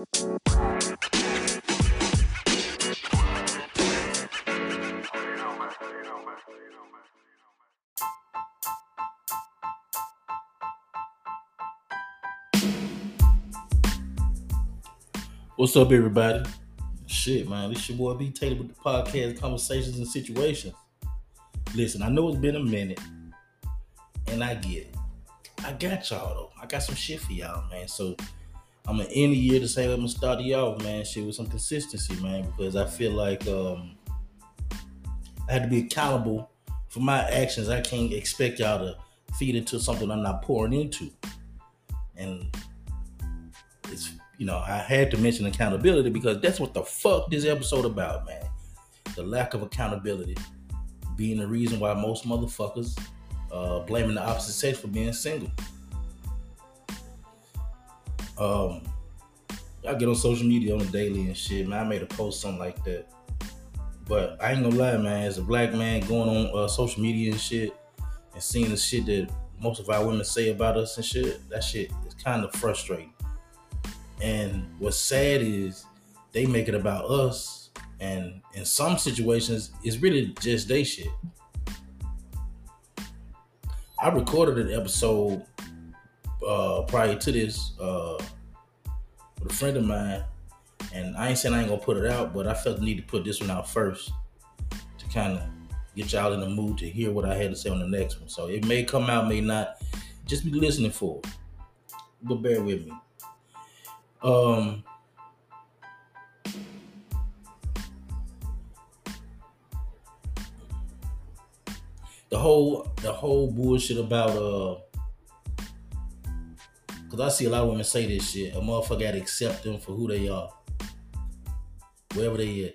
What's up, everybody? Shit, man, this your boy B Taylor with the podcast conversations and situations. Listen, I know it's been a minute, and I get it. I got y'all though. I got some shit for y'all, man. So I'm gonna end the year to say gonna start y'all, man. Shit with some consistency, man, because I feel like um I had to be accountable for my actions. I can't expect y'all to feed into something I'm not pouring into, and it's you know, I had to mention accountability because that's what the fuck this episode about, man. The lack of accountability being the reason why most motherfuckers uh, blaming the opposite sex for being single. Um, I get on social media on a daily and shit, man. I made a post something like that, but I ain't gonna lie, man. As a black man going on uh, social media and shit and seeing the shit that most of our women say about us and shit, that shit is kind of frustrating. And what's sad is they make it about us, and in some situations, it's really just they shit. I recorded an episode uh, prior to this uh, with a friend of mine, and I ain't saying I ain't gonna put it out, but I felt the need to put this one out first to kind of get y'all in the mood to hear what I had to say on the next one. So it may come out, may not. Just be listening for it. But bear with me. Um, the whole the whole bullshit about uh because I see a lot of women say this shit. A motherfucker gotta accept them for who they are. Wherever they at.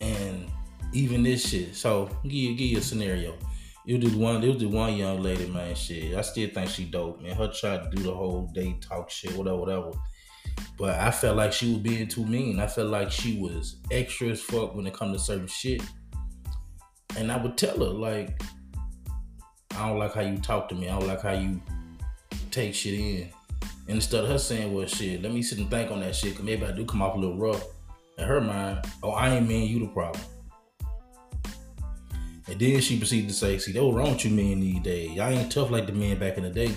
And even this shit. So give you give you a scenario. It was just one. It was just one young lady, man. Shit, I still think she dope, man. Her try to do the whole day talk shit, whatever, whatever. But I felt like she was being too mean. I felt like she was extra as fuck when it come to certain shit. And I would tell her like, I don't like how you talk to me. I don't like how you take shit in. And instead of her saying, well, shit, let me sit and think on that shit, cause maybe I do come off a little rough. In her mind, oh, I ain't mean you the problem. And then she proceeded to say, see, that was wrong with you men these days. Y'all ain't tough like the men back in the day.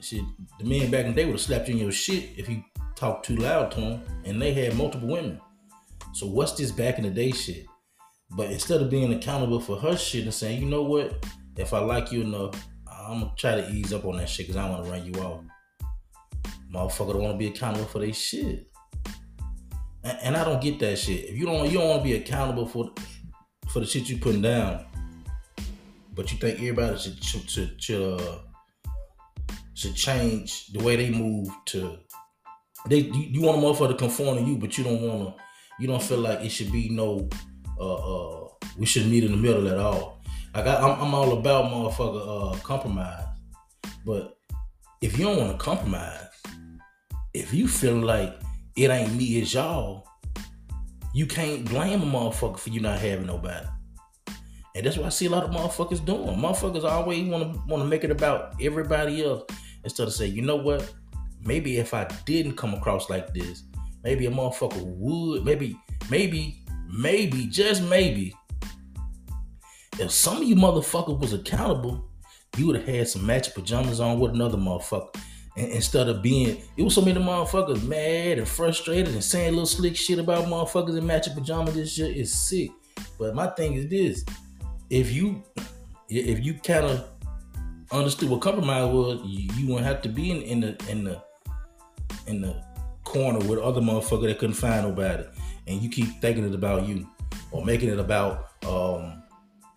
Shit, the men back in the day would have slapped you in your shit if you talked too loud to them. And they had multiple women. So what's this back in the day shit? But instead of being accountable for her shit and saying, you know what, if I like you enough, I'm gonna try to ease up on that shit because I want to run you off. Motherfucker don't want to be accountable for their shit, and, I don't get that shit. If you don't, you don't want to be accountable for for the shit you putting down, but you think everybody should should should, should, uh, should change the way they move to. They you, you want a motherfucker to conform to you, but you don't want to. You don't feel like it should be no uh, uh, we shouldn't meet in the middle at all. Like I, am I'm all about motherfucker uh, compromise, but if you don't want to compromise, if you feel like it ain't me, it's y'all, you can't blame a motherfucker for you not having nobody. And that's what I see a lot of motherfuckers doing. Motherfuckers always want to want to make it about everybody else instead of say, you know what? Maybe if I didn't come across like this, maybe a motherfucker would. Maybe, maybe maybe, just maybe, if some of you motherfuckers was accountable, you would have had some matching pajamas on with another motherfucker. And instead of being, it was so many motherfuckers mad and frustrated and saying little slick shit about motherfuckers in matching pajamas. This shit is sick. But my thing is this: if you, if you kind of understood what compromise was, you, wouldn't have to be in, in the in the in the corner with other motherfucker that couldn't find nobody and you keep thinking it about you or making it about um,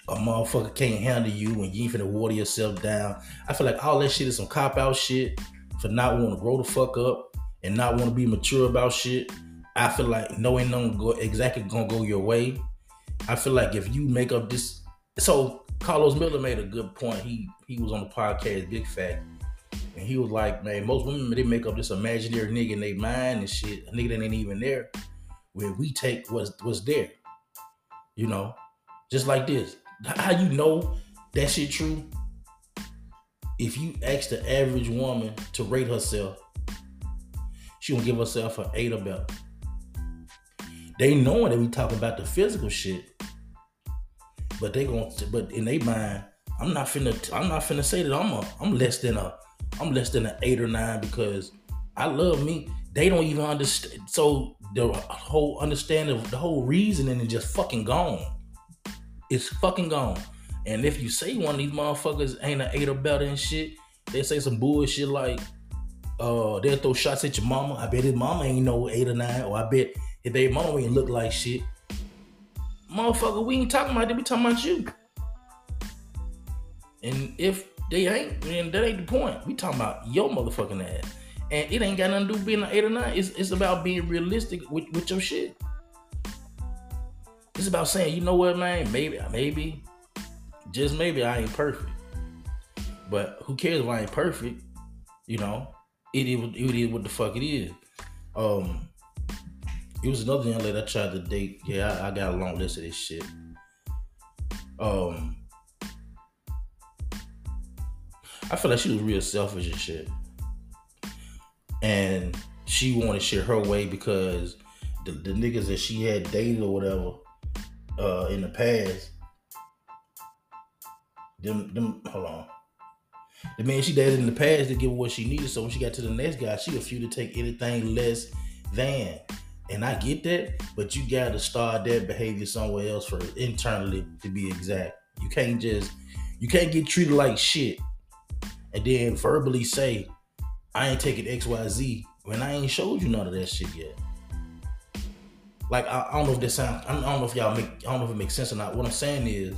a motherfucker can't handle you and you ain't finna water yourself down. I feel like all that shit is some cop out shit for not wanting to grow the fuck up and not want to be mature about shit. I feel like no ain't nothing go exactly gonna go your way. I feel like if you make up this, so Carlos Miller made a good point. He he was on the podcast Big Fat, and he was like, man, most women they make up this imaginary nigga in their mind and shit, a nigga that ain't even there where we take what's what's there. You know, just like this. How you know that shit true? if you ask the average woman to rate herself, she gonna give herself an eight or better. They knowing that we talk about the physical shit, but they gonna but in their mind, I'm not finna I'm not finna say that I'm a I'm less than a I'm less than an eight or nine because I love me. They don't even understand. So the whole understanding the whole reasoning is just fucking gone. It's fucking gone. And if you say one of these motherfuckers ain't an eight or better and shit, they say some bullshit like, uh, they'll throw shots at your mama. I bet his mama ain't no eight or nine, or I bet if they mama ain't look like shit. Motherfucker, we ain't talking about that, we talking about you. And if they ain't, then that ain't the point. We talking about your motherfucking ass. And it ain't got nothing to do with being an eight or nine. It's, it's about being realistic with, with your shit. It's about saying, you know what, man, maybe, maybe, just maybe I ain't perfect. But who cares if I ain't perfect? You know, it is, it is what the fuck it is. Um, it was another young lady I tried to date. Yeah, I, I got a long list of this shit. Um, I feel like she was real selfish and shit. And she wanted shit her way because the, the niggas that she had dated or whatever uh, in the past, them them hold on. The man she dated in the past didn't give her what she needed, so when she got to the next guy, she refused to take anything less than. And I get that, but you gotta start that behavior somewhere else for internally to be exact. You can't just you can't get treated like shit and then verbally say, I ain't taking XYZ when I ain't showed you none of that shit yet. Like I, I don't know if that sounds I don't know if y'all make I don't know if it makes sense or not. What I'm saying is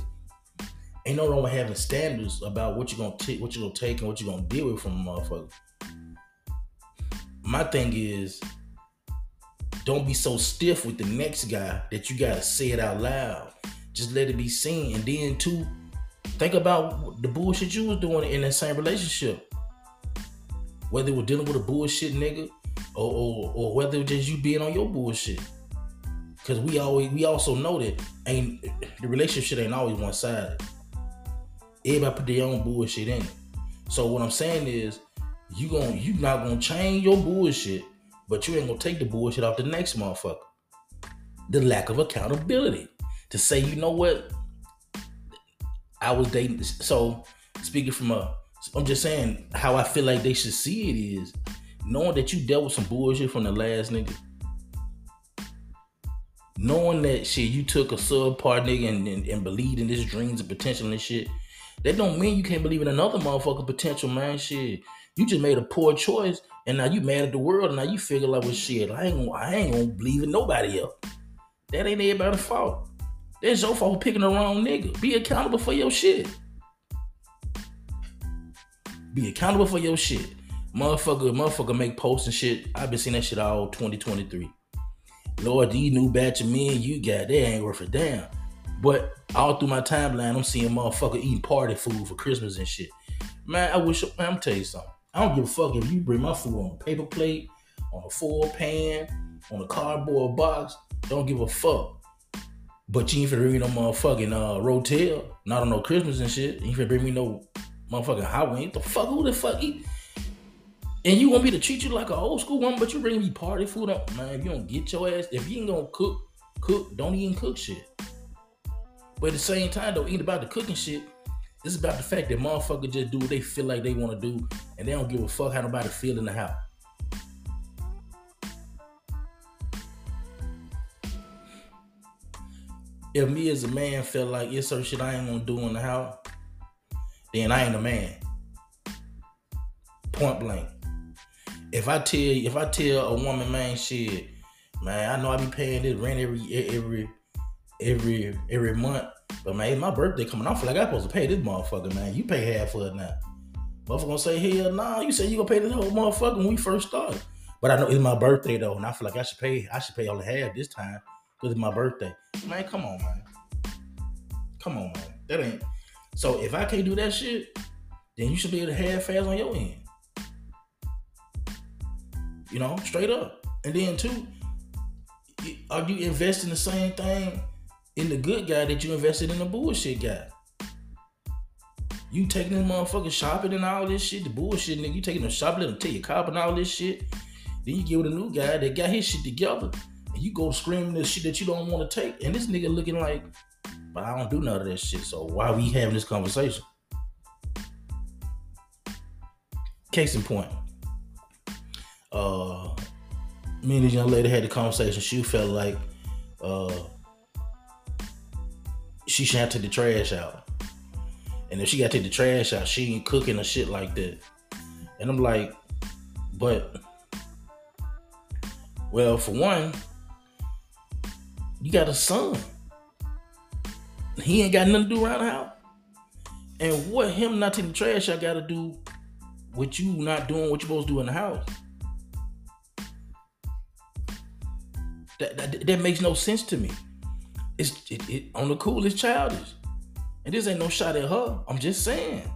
ain't no wrong with having standards about what you're gonna take what you're gonna take and what you're gonna deal with from a motherfucker. My thing is don't be so stiff with the next guy that you gotta say it out loud. Just let it be seen. And then too, think about the bullshit you was doing in that same relationship. Whether it was dealing with a bullshit nigga or, or, or whether it was just you being on your bullshit. Cause we always we also know that ain't the relationship ain't always one sided. Everybody put their own bullshit in it. So what I'm saying is you going you not gonna change your bullshit but you ain't gonna take the bullshit off the next motherfucker. The lack of accountability to say, you know what, I was dating. So speaking from a, I'm just saying how I feel like they should see it is knowing that you dealt with some bullshit from the last nigga. Knowing that shit, you took a subpar nigga and, and, and believed in his dreams and potential and shit. That don't mean you can't believe in another motherfucker potential, man. Shit. You just made a poor choice and now you mad at the world, and now you figure like, well, shit, I ain't gonna, I ain't gonna believe in nobody else. That ain't everybody's fault. That's your fault for picking the wrong nigga. Be accountable for your shit. Be accountable for your shit. Motherfucker, motherfucker make posts and shit. I've been seeing that shit all 2023. Lord, these new batch of men you got, they ain't worth a damn. But all through my timeline, I'm seeing motherfucker eating party food for Christmas and shit. Man, I wish, man, I'm tell you something. I don't give a fuck if you bring my food on a paper plate, on a foil pan, on a cardboard box. Don't give a fuck. But you ain't finna bring me no motherfucking uh, Rotel, not on no Christmas and shit. You ain't finna bring me no motherfucking Halloween. The fuck, who the fuck eat? And you want me to treat you like an old school woman, but you bring me party food up, man. If you don't get your ass, if you ain't gonna cook, cook, don't even cook shit. But at the same time, don't eat about the cooking shit. It's about the fact that motherfuckers just do what they feel like they want to do, and they don't give a fuck how nobody feel in the house. If me as a man feel like it's certain shit I ain't gonna do in the house, then I ain't a man. Point blank. If I tell if I tell a woman, man, shit, man, I know I be paying this rent every every every every month. But man, my birthday coming. I feel like I'm supposed to pay this motherfucker, man. You pay half for it now. Motherfucker gonna say, hell nah, you said you gonna pay this whole motherfucker when we first started. But I know it's my birthday though, and I feel like I should pay, I should pay only half this time because it's my birthday. Man, come on, man. Come on, man. That ain't so if I can't do that shit, then you should be able to have fast on your end. You know, straight up. And then two, are you investing the same thing in the good guy that you invested in the bullshit guy. You taking this motherfucker shopping and all this shit, the bullshit nigga. You taking them shopping, let them take your cop and all this shit. Then you get with a new guy that got his shit together. And you go screaming this shit that you don't want to take. And this nigga looking like, but I don't do none of that shit. So why we having this conversation? Case in point. Uh me and this young lady had the conversation. She felt like uh she should have to the trash out. And if she got to the trash out, she ain't cooking or shit like that. And I'm like, but well, for one, you got a son. He ain't got nothing to do around the house. And what him not taking the trash I got to do with you not doing what you're supposed to do in the house? That, that, that makes no sense to me. It's it, it, on the cool, it's childish. And this ain't no shot at her. I'm just saying.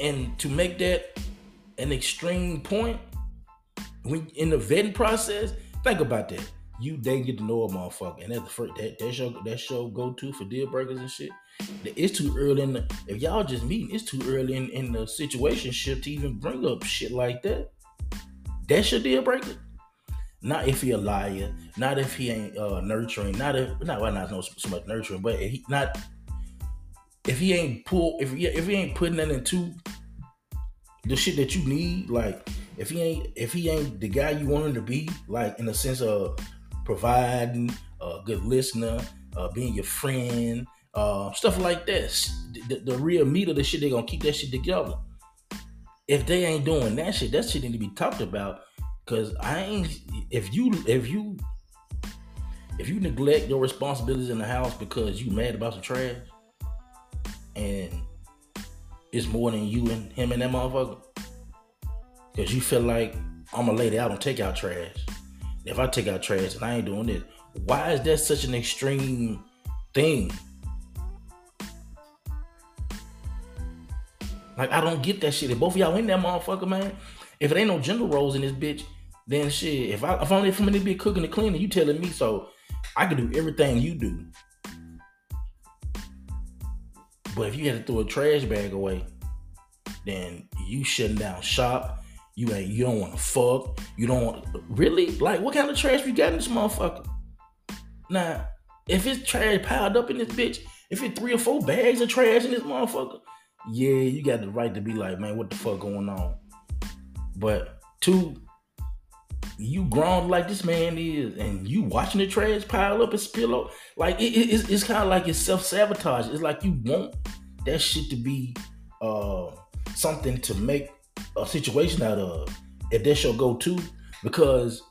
And to make that an extreme point, when in the vetting process, think about that. You they get to know a motherfucker, and that's the first that, that show that show go to for deal breakers and shit. It's too early in the if y'all just meeting, it's too early in, in the situation ship to even bring up shit like that. That's your deal breaker. Not if he a liar, not if he ain't uh, nurturing, not if not well not so much nurturing, but he not if he ain't pull if he if he ain't putting that into the shit that you need, like if he ain't if he ain't the guy you want him to be, like in the sense of providing, a good listener, uh, being your friend, uh, stuff like this. The, the, real meat of the shit, they're gonna keep that shit together. If they ain't doing that shit, that shit need to be talked about. Cause I ain't if you if you if you neglect your responsibilities in the house because you mad about some trash and it's more than you and him and that motherfucker. Cause you feel like I'm a lady, I don't take out trash. If I take out trash and I ain't doing this, why is that such an extreme thing? Like I don't get that shit. If both of y'all in that motherfucker, man, if it ain't no gender roles in this bitch, then shit. If I if I'm if I'm this bitch cooking and cleaning, you telling me so I can do everything you do. But if you had to throw a trash bag away, then you shutting down shop. You ain't you don't want to fuck. You don't want really like what kind of trash we got in this motherfucker? Now, if it's trash piled up in this bitch, if it's three or four bags of trash in this motherfucker, yeah, you got the right to be like, man, what the fuck going on? But two, you grown like this man is, and you watching the trash pile up and spill up, like it, it, it's, it's kind of like it's self sabotage. It's like you want that shit to be uh, something to make a situation out of uh, if that shall go to because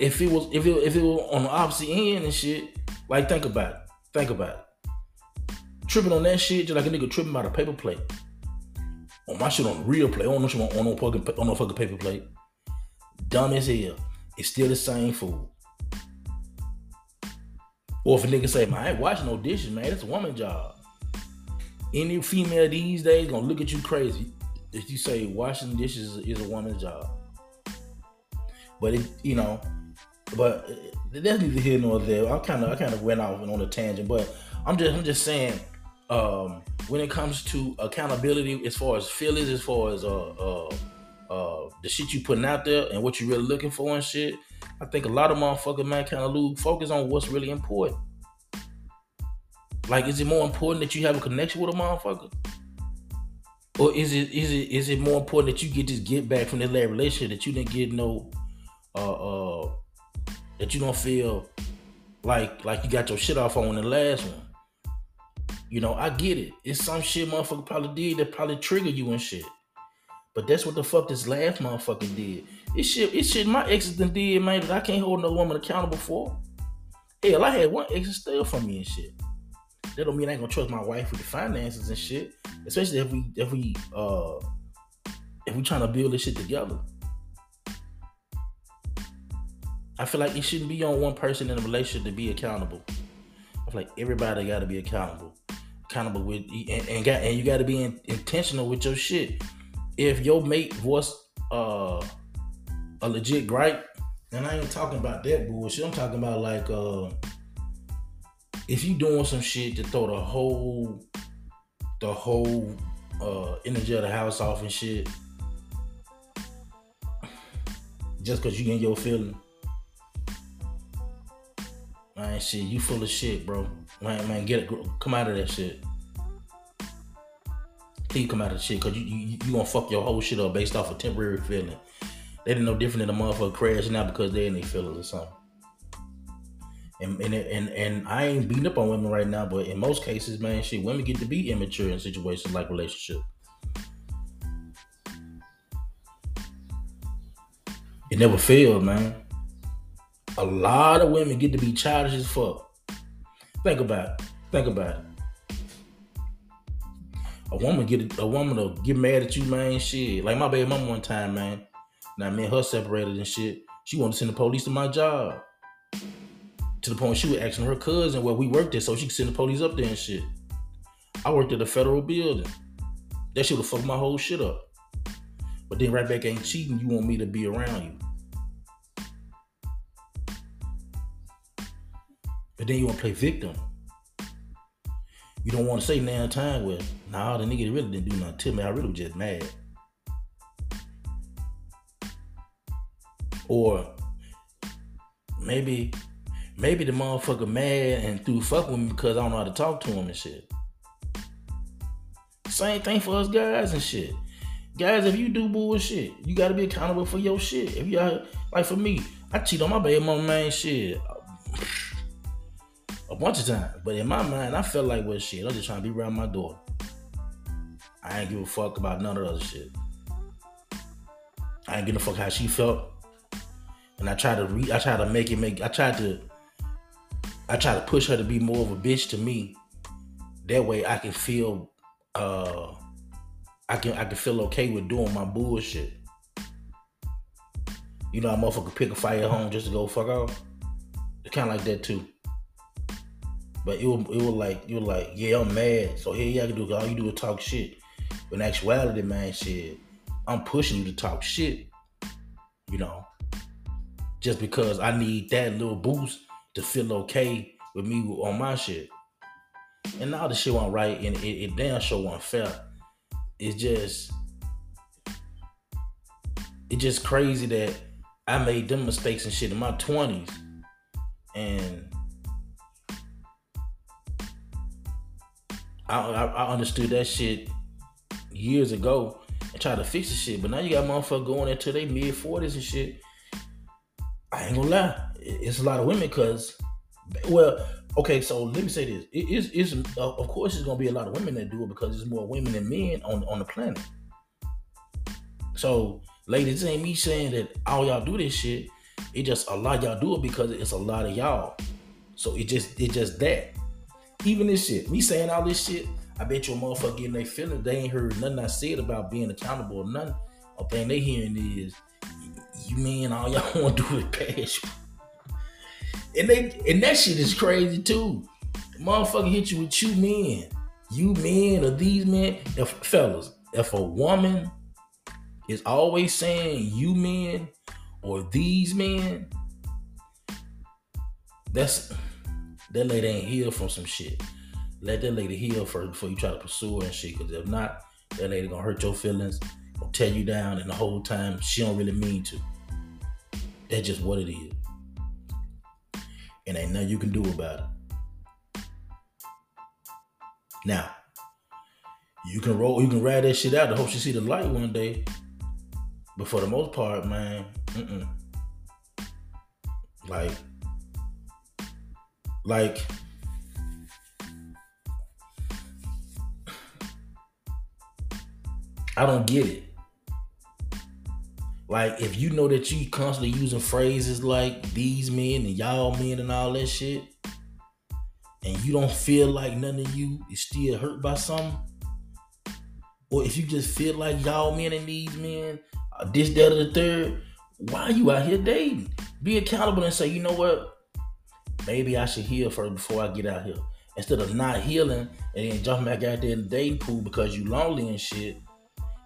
if it was if it if it was on the opposite end and shit, like think about it. Think about it. Tripping on that shit just like a nigga tripping about a paper plate. On my shit on real plate. I don't know shit on, on no fucking on no fucking paper plate. Dumb as hell. It's still the same food. Or if a nigga say, man, I ain't washing no dishes, man. That's a woman job any female these days gonna look at you crazy if you say washing dishes is a woman's job. But it, you know, but that's neither here nor there. I kind of, I kind of went off on a tangent, but I'm just, I'm just saying, um, when it comes to accountability, as far as feelings, as far as uh, uh, uh, the shit you putting out there and what you really looking for and shit, I think a lot of motherfuckers man kind of lose focus on what's really important. Like, is it more important that you have a connection with a motherfucker? Or is it is it is it more important that you get this get back from this last relationship that you didn't get no uh uh that you don't feel like like you got your shit off on the last one. You know, I get it. It's some shit motherfucker probably did that probably triggered you and shit. But that's what the fuck this last motherfucker did. It shit, it shit my exes done did, man, that I can't hold no woman accountable for. Hell, I had one ex steal from me and shit that don't mean I ain't gonna trust my wife with the finances and shit. Especially if we if we uh if we trying to build this shit together. I feel like it shouldn't be on one person in a relationship to be accountable. I feel like everybody got to be accountable, accountable with, and, and got and you got to be in, intentional with your shit. If your mate voice uh, a legit gripe, and I ain't talking about that bullshit. I'm talking about like uh, if you doing some shit to throw the whole the whole uh energy of the house off and shit, just cause you in your feeling. Man, shit, you full of shit, bro. Man, man, get it, come out of that shit. Please come out of the shit, cause you, you you gonna fuck your whole shit up based off a temporary feeling. They didn't know different than a motherfucker crashing out because they in their feelings or something. And, and and and I ain't beating up on women right now, but in most cases, man, shit, women get to be immature in situations like relationship. It never failed, man. A lot of women get to be childish as fuck. Think about it. Think about it. A woman get a woman to get mad at you, man. Shit, like my baby mama one time, man. Now me and her separated and shit. She wanted to send the police to my job. To the point she was asking her cousin where we worked at so she could send the police up there and shit. I worked at a federal building. That shit would fuck my whole shit up. But then right back ain't cheating, you want me to be around you. But then you want to play victim. You don't want to say now time where, nah, the nigga really didn't do nothing to me. I really was just mad. Or maybe maybe the motherfucker mad and threw fuck with me because I don't know how to talk to him and shit. Same thing for us guys and shit. Guys, if you do bullshit, you gotta be accountable for your shit. If you like for me, I cheat on my baby mama man shit a bunch of times. But in my mind, I felt like well shit, I'm just trying to be around my daughter. I ain't give a fuck about none of the other shit. I ain't give a fuck how she felt and I tried to re- I tried to make it make I tried to I try to push her to be more of a bitch to me. That way I can feel uh I can I can feel okay with doing my bullshit. You know, a motherfucker pick a fire at home just to go fuck off. It's kind of like that too. But it was, it was like you were like, yeah, I'm mad. So here you can do all you do is talk shit. But in actuality, man, shit, I'm pushing you to talk shit. You know, just because I need that little boost to feel okay with me on my shit. And now the shit went right, and it, it damn sure went fair. It's just, it's just crazy that I made them mistakes and shit in my twenties, and I, I, understood that shit years ago and tried to fix the shit. But now you got motherfuckers going into their mid forties and shit I ain't gonna lie, it's a lot of women because, well, okay, so let me say this: it is, uh, of course, it's gonna be a lot of women that do it because there's more women than men on on the planet. So, ladies, ain't me saying that all y'all do this shit. It just a lot y'all do it because it's a lot of y'all. So it just it just that. Even this shit, me saying all this shit, I bet you a motherfucker getting their feelings. They ain't heard nothing I said about being accountable or nothing. A thing they hearing is you mean all y'all want to do is pass. And they and that shit is crazy too. The motherfucker hit you with you men. You men or these men. If fellas, if a woman is always saying you men or these men, that's that lady ain't healed from some shit. Let that lady heal first before you try to pursue her and shit. Cause if not, that lady gonna hurt your feelings, gonna tear you down, and the whole time she don't really mean to. That's just what it is. And ain't nothing you can do about it. Now, you can roll, you can ride that shit out to hope she see the light one day. But for the most part, man, mm-mm. like, like, I don't get it. Like if you know that you constantly using phrases like these men and y'all men and all that shit, and you don't feel like none of you is still hurt by something, or if you just feel like y'all men and these men, are this, that, or the third, why you out here dating? Be accountable and say, you know what? Maybe I should heal first before I get out here. Instead of not healing and then jumping back out there in the dating pool because you lonely and shit,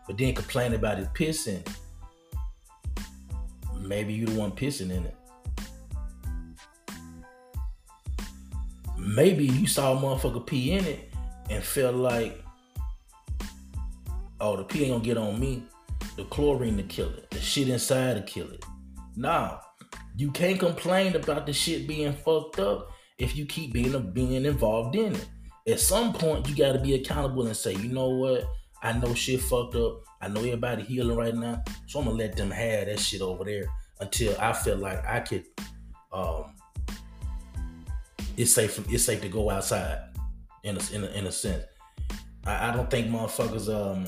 but then complaining about it pissing maybe you the one pissing in it. maybe you saw a motherfucker pee in it and felt like, oh, the pee ain't gonna get on me. The chlorine to kill it. The shit inside to kill it. Nah, you can't complain about the shit being fucked up if you keep being being involved in it. At some point, you got to be accountable and say, you know what? I know shit fucked up. I know everybody healing right now, so I'm gonna let them have that shit over there until I feel like I could. Um, it's safe. It's safe to go outside. In a in a, in a sense, I, I don't think motherfuckers um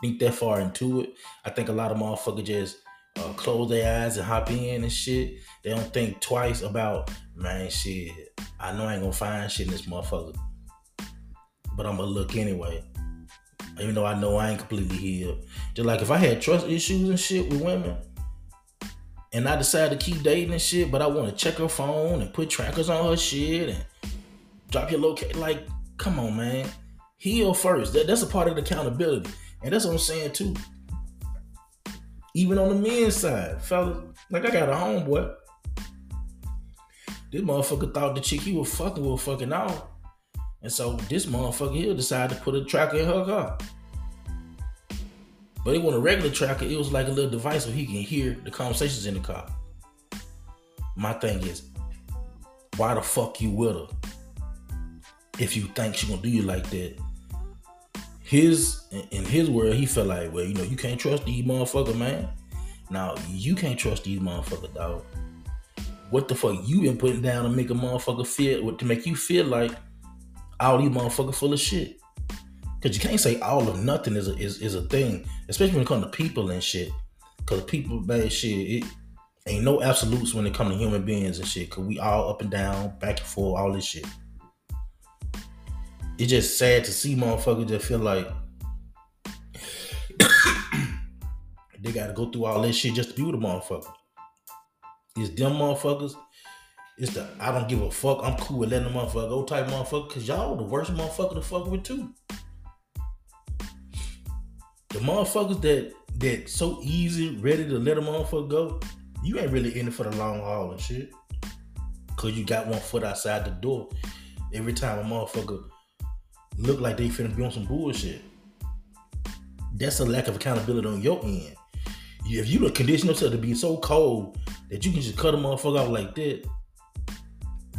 think that far into it. I think a lot of motherfuckers just uh, close their eyes and hop in and shit. They don't think twice about man shit. I know I ain't gonna find shit in this motherfucker, but I'm gonna look anyway. Even though I know I ain't completely healed. Just like if I had trust issues and shit with women, and I decide to keep dating and shit, but I want to check her phone and put trackers on her shit and drop your location. Like, come on, man. Heal first. That, that's a part of the accountability. And that's what I'm saying too. Even on the men's side, fellas, like I got a homeboy. This motherfucker thought the chick he was fucking was fucking out. And so this motherfucker here decided to put a tracker in her car. But it wasn't a regular tracker, it was like a little device so he can hear the conversations in the car. My thing is, why the fuck you with her? If you think she gonna do you like that. His in his world, he felt like, well, you know, you can't trust these motherfuckers, man. Now you can't trust these motherfuckers, dog. What the fuck you been putting down to make a motherfucker feel to make you feel like all these motherfuckers full of shit? Cause you can't say all of nothing is a, is, is a thing, especially when it comes to people and shit. Cause people bad shit, it ain't no absolutes when it comes to human beings and shit. Cause we all up and down, back and forth, all this shit. It's just sad to see motherfuckers that feel like they gotta go through all this shit just to be with a motherfucker. It's them motherfuckers. It's the I don't give a fuck. I'm cool with letting the motherfucker go type motherfucker. Cause y'all the worst motherfucker to fuck with too motherfuckers that that so easy, ready to let a motherfucker go, you ain't really in it for the long haul and shit. Cause you got one foot outside the door. Every time a motherfucker look like they finna be on some bullshit. That's a lack of accountability on your end. If you condition yourself to be so cold that you can just cut a motherfucker off like that,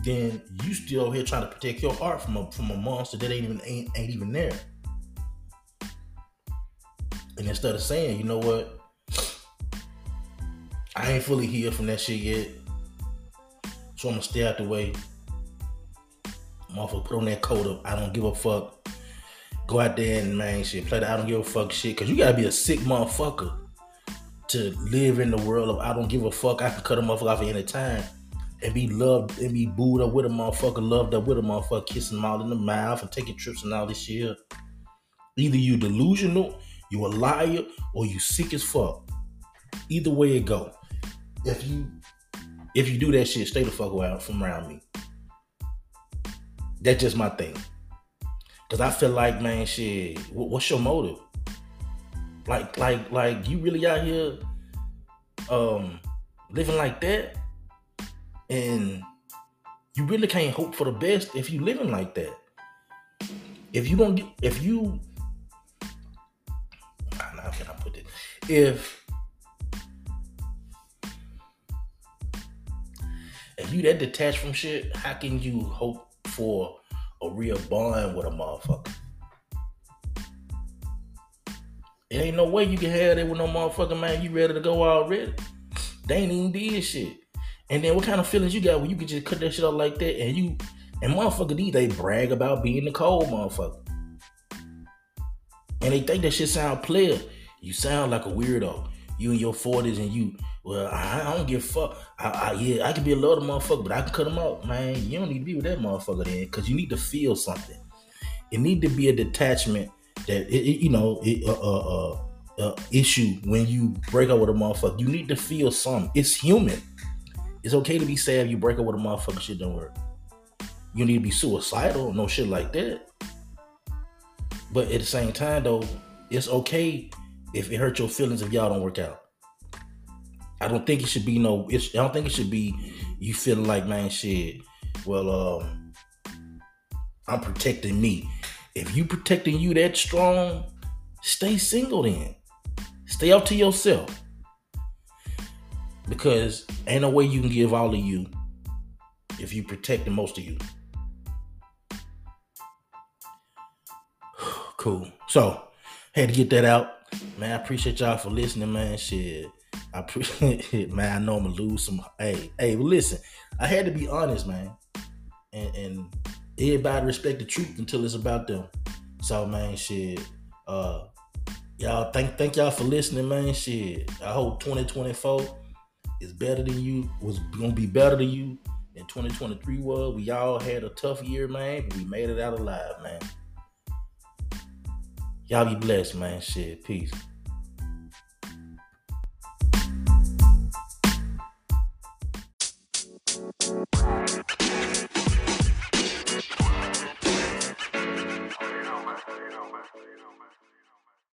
then you still here trying to protect your heart from a from a monster that ain't even ain't, ain't even there. And instead of saying, you know what, I ain't fully healed from that shit yet, so I'm gonna stay out the way. Motherfucker, put on that coat of I don't give a fuck. Go out there and man shit, play the I don't give a fuck shit, cause you gotta be a sick motherfucker to live in the world of I don't give a fuck. I can cut a motherfucker off at any time and be loved and be booed up with a motherfucker, loved up with a motherfucker, kissing them all in the mouth and taking trips and all this shit. Either you delusional you a liar or you sick as fuck. Either way it go. If you if you do that shit, stay the fuck away from around me. That's just my thing. Cause I feel like, man, shit. What's your motive? Like, like, like, you really out here, um, living like that, and you really can't hope for the best if you living like that. If you don't get, if you if if you that detached from shit, how can you hope for a real bond with a motherfucker? It ain't no way you can have that with no motherfucker, man. You ready to go already? They ain't even did shit. And then what kind of feelings you got when you can just cut that shit up like that and you and motherfucker these they brag about being the cold motherfucker. And they think that shit sound player. You sound like a weirdo. You in your forties and you, well, I, I don't give fuck. I, I, yeah, I can be a little motherfucker, but I can cut them out, man. You don't need to be with that motherfucker then, because you need to feel something. It need to be a detachment that it, it, you know, it, uh, uh, uh, uh, issue when you break up with a motherfucker. You need to feel something. It's human. It's okay to be sad you break up with a motherfucker. Shit don't work. You need to be suicidal, no shit like that. But at the same time, though, it's okay if it hurt your feelings if y'all don't work out. I don't think it should be no. I don't think it should be you feeling like man, shit. well, um, I'm protecting me. If you protecting you that strong, stay single then. Stay up to yourself. Because ain't no way you can give all of you if you protecting most of you. cool. So had to get that out. Man, I appreciate y'all for listening, man. Shit. I appreciate it, man. I know I'm gonna lose some. Hey, hey, well, listen, I had to be honest, man. And, and everybody respect the truth until it's about them. So, man, shit. Uh, y'all, thank thank y'all for listening, man. Shit. I hope 2024 is better than you. Was gonna be better than you than 2023 was. We all had a tough year, man, but we made it out alive, man. Y'all be blessed, man. Shit. Peace.